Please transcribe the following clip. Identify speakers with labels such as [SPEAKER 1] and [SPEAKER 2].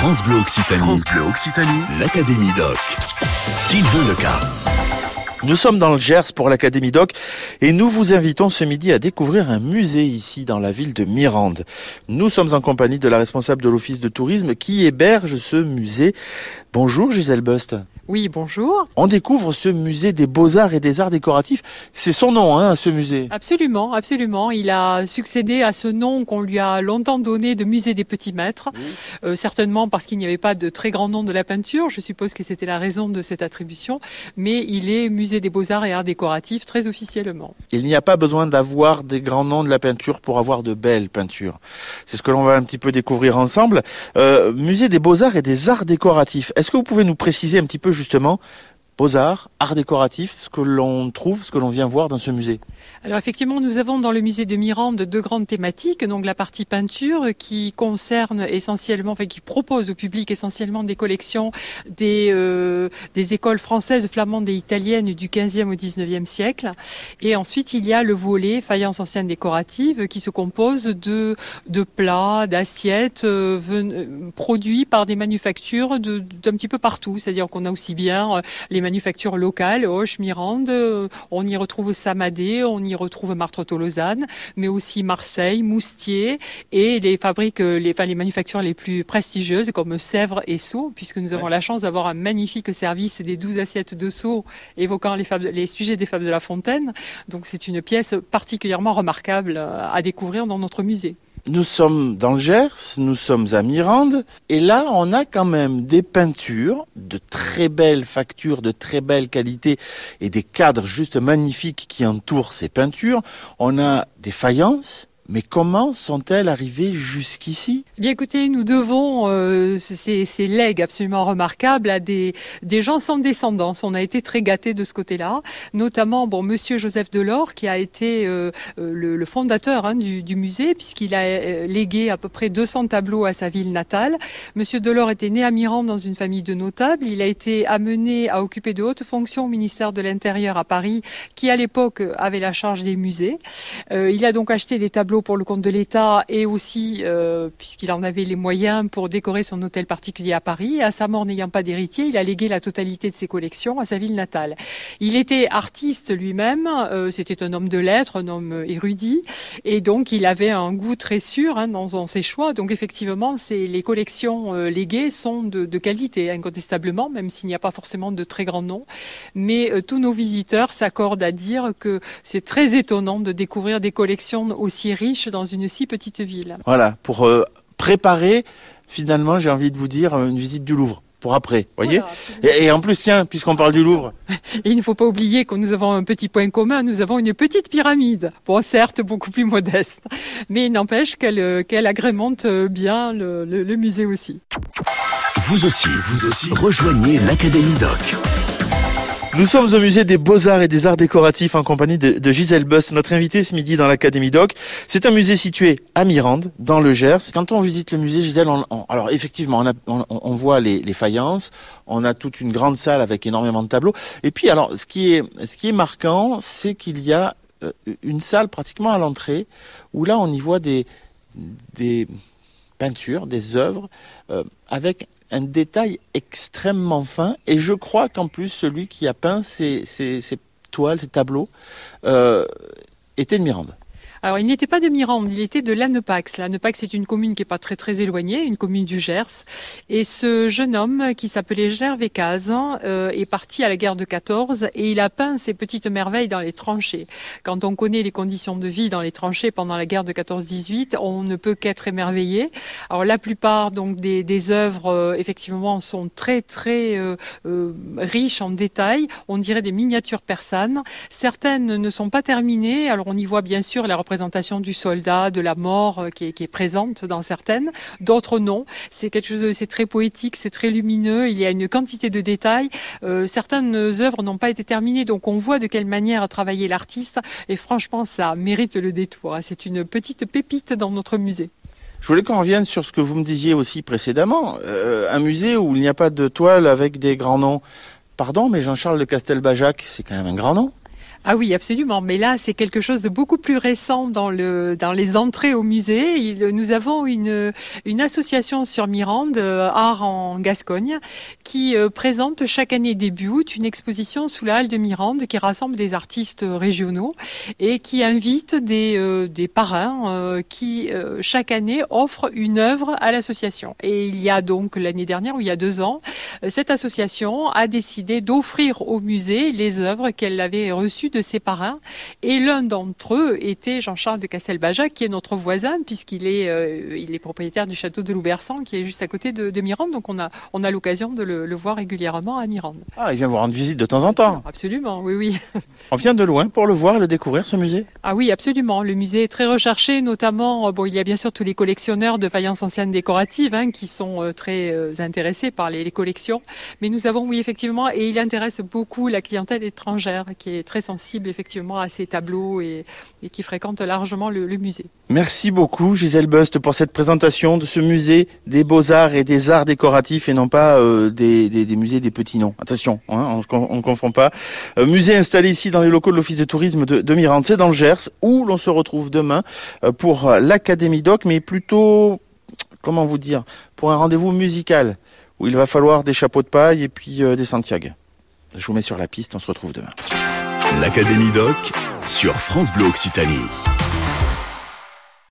[SPEAKER 1] France Bleu Occitanie. France Bleu Occitanie. L'Académie Doc. Sylvain Leca.
[SPEAKER 2] Nous sommes dans le Gers pour l'Académie Doc et nous vous invitons ce midi à découvrir un musée ici dans la ville de Mirande. Nous sommes en compagnie de la responsable de l'office de tourisme qui héberge ce musée. Bonjour Gisèle Bust.
[SPEAKER 3] Oui, bonjour.
[SPEAKER 2] On découvre ce musée des beaux-arts et des arts décoratifs. C'est son nom, hein, ce musée.
[SPEAKER 3] Absolument, absolument. Il a succédé à ce nom qu'on lui a longtemps donné de musée des petits maîtres. Euh, certainement parce qu'il n'y avait pas de très grand nom de la peinture. Je suppose que c'était la raison de cette attribution. Mais il est musée des beaux-arts et arts décoratifs très officiellement.
[SPEAKER 2] Il n'y a pas besoin d'avoir des grands noms de la peinture pour avoir de belles peintures. C'est ce que l'on va un petit peu découvrir ensemble. Euh, musée des beaux-arts et des arts décoratifs. Est-ce que vous pouvez nous préciser un petit peu justement beaux-arts, arts décoratifs, ce que l'on trouve, ce que l'on vient voir dans ce musée
[SPEAKER 3] Alors effectivement, nous avons dans le musée de Mirande deux grandes thématiques. Donc la partie peinture qui concerne essentiellement, enfin qui propose au public essentiellement des collections des, euh, écoles françaises, flamandes et italiennes du 15e au 19e siècle. Et ensuite, il y a le volet faïence ancienne décorative qui se compose de, plats, d'assiettes euh, produits par des manufactures d'un petit peu partout. C'est-à-dire qu'on a aussi bien euh, les manufactures locales, Hoche, Mirande, euh, on y retrouve Samadé, on y retrouve Martreau-Lausanne, mais aussi Marseille, Moustier et les fabriques, euh, les, enfin, les manufactures les plus prestigieuses comme Sèvres et Sceaux, puisque nous avons la chance d'avoir un magnifique service des 12 assiettes de Sceaux évoquant les, fables- les sujets des fables de La Fontaine. Donc c'est une pièce particulièrement remarquable euh, à découvrir dans notre musée.
[SPEAKER 2] Nous sommes dans le Gers, nous sommes à Mirande, et là on a quand même des peintures de très belles factures, de très belle qualité, et des cadres juste magnifiques qui entourent ces peintures. On a des faïences, mais comment sont-elles arrivées jusqu'ici?
[SPEAKER 3] Eh Bien écoutez, nous devons euh, ces, legs absolument remarquables à des, gens sans descendance. On a été très gâtés de ce côté-là, notamment bon Monsieur Joseph Delors qui a été euh, euh, le, fondateur hein, du, musée puisqu'il a légué à peu près 200 tableaux à sa ville natale. Monsieur Delors était né à Mirande dans une famille de notables. Il a été amené à occuper de hautes fonctions au ministère de l'Intérieur à Paris, qui à l'époque avait la charge des musées. Il a donc acheté des tableaux pour le compte de l'État et aussi, euh, puisqu'il en avait les moyens, pour décorer son hôtel particulier à Paris. À sa mort, n'ayant pas d'héritier, il a légué la totalité de ses collections à sa ville natale. Il était artiste lui-même, euh, c'était un homme de lettres, un homme érudit, et donc il avait un goût très sûr hein, dans, ses choix. Donc effectivement, les collections euh, léguées sont de, de qualité, incontestablement, même s'il n'y a pas forcément de très grands noms. Mais tous nos visiteurs s'accordent à dire que c'est très étonnant de découvrir des collections aussi riches dans une si petite ville.
[SPEAKER 2] Voilà, pour euh, préparer finalement, j'ai envie de vous dire, une visite du Louvre. Pour après, voyez?
[SPEAKER 3] Voilà,
[SPEAKER 2] et, et en plus, tiens, puisqu'on parle du Louvre,
[SPEAKER 3] Et il ne faut pas oublier que nous avons un petit point commun, nous avons une petite pyramide. Bon, certes, beaucoup plus modeste, mais il n'empêche qu'elle euh, qu'elle agrémente euh, bien le, le- le musée aussi.
[SPEAKER 1] Vous aussi, vous aussi, rejoignez l'Académie Doc.
[SPEAKER 2] Nous sommes au musée des Beaux-Arts et des Arts Décoratifs en compagnie de, Gisèle Buss, notre invitée ce midi dans l'Académie Doc. C'est un musée situé à Mirande, dans le Gers. Quand on visite le musée, Gisèle, on- alors effectivement, on, voit les, les faïences, on a toute une grande salle avec énormément de tableaux. Et puis, alors, ce qui est, ce qui est marquant, c'est qu'il y a euh, une salle pratiquement à l'entrée, où là, on y voit des, des peintures, des œuvres, euh, avec un détail extrêmement fin. Et je crois qu'en plus, celui qui a peint ces, toiles, ces tableaux, euh, était de Mirande.
[SPEAKER 3] Alors, il n'était pas de Mirande, il était de Lannepax. Lannepax est une commune qui est pas très très éloignée, une commune du Gers. Et ce jeune homme, qui s'appelait Gervais Caz, euh, est parti à la guerre de 14 et il a peint ces petites merveilles dans les tranchées. Quand on connaît les conditions de vie dans les tranchées pendant la guerre de 14-18, on ne peut qu'être émerveillé. Alors, la plupart donc des, des œuvres, euh, effectivement, sont très très euh, euh, riches en détails. On dirait des miniatures persanes. Certaines ne sont pas terminées. Alors, on y voit bien sûr la représentation du soldat, de la mort euh, qui est, présente dans certaines, d'autres non. C'est quelque chose, c'est très poétique, c'est très lumineux. Il y a une quantité de détails. Euh, certaines œuvres n'ont pas été terminées, donc on voit de quelle manière a travaillé l'artiste. Et franchement, ça mérite le détour. hein. C'est une petite pépite dans notre musée.
[SPEAKER 2] Je voulais qu'on revienne sur ce que vous me disiez aussi précédemment. Euh, un musée où il n'y a pas de toile avec des grands noms. Pardon, mais Jean-Charles de Castelbajac, c'est quand même un grand nom.
[SPEAKER 3] Ah oui, absolument. Mais là, c'est quelque chose de beaucoup plus récent dans le dans les entrées au musée. Nous avons une une association sur Mirande, euh, Art en Gascogne, qui euh, présente chaque année début août une exposition sous la halle de Mirande qui rassemble des artistes régionaux et qui invite des euh, des parrains qui chaque année offrent une œuvre à l'association. Et il y a donc l'année dernière ou il y a deux ans, cette association a décidé d'offrir au musée les œuvres qu'elle avait reçues de ses parrains. Et l'un d'entre eux était Jean-Charles de Castelbajac, qui est notre voisin, puisqu'il est, euh, il est propriétaire du château de Loubersan, qui est juste à côté de, Mirande. Donc on a, on a l'occasion de le, voir régulièrement à Mirande.
[SPEAKER 2] Ah, il vient vous rendre visite de temps en temps
[SPEAKER 3] Absolument, oui, oui.
[SPEAKER 2] On vient de loin pour le voir et le découvrir, ce musée
[SPEAKER 3] Ah oui, absolument. Le musée est très recherché, notamment, euh, bon, il y a bien sûr tous les collectionneurs de faïences anciennes décoratives hein, qui sont euh, très intéressés par les, les collections. Mais nous avons, oui, effectivement, et il intéresse beaucoup la clientèle étrangère, qui est très sensible effectivement à ces tableaux et, qui fréquentent largement le, musée.
[SPEAKER 2] Merci beaucoup Gisèle Bust pour cette présentation de ce musée des beaux-arts et des arts décoratifs et non pas euh, des, musées des petits noms. Attention, hein, on ne confond pas. Euh, musée installé ici dans les locaux de l'Office de tourisme de, de Mirande, c'est dans le Gers, où l'on se retrouve demain euh, pour l'Académie Doc, mais plutôt, comment vous dire, pour un rendez-vous musical où il va falloir des chapeaux de paille et puis des Santiago. Je vous mets sur la piste, on se retrouve demain.
[SPEAKER 1] L'Académie Doc sur France Bleu Occitanie.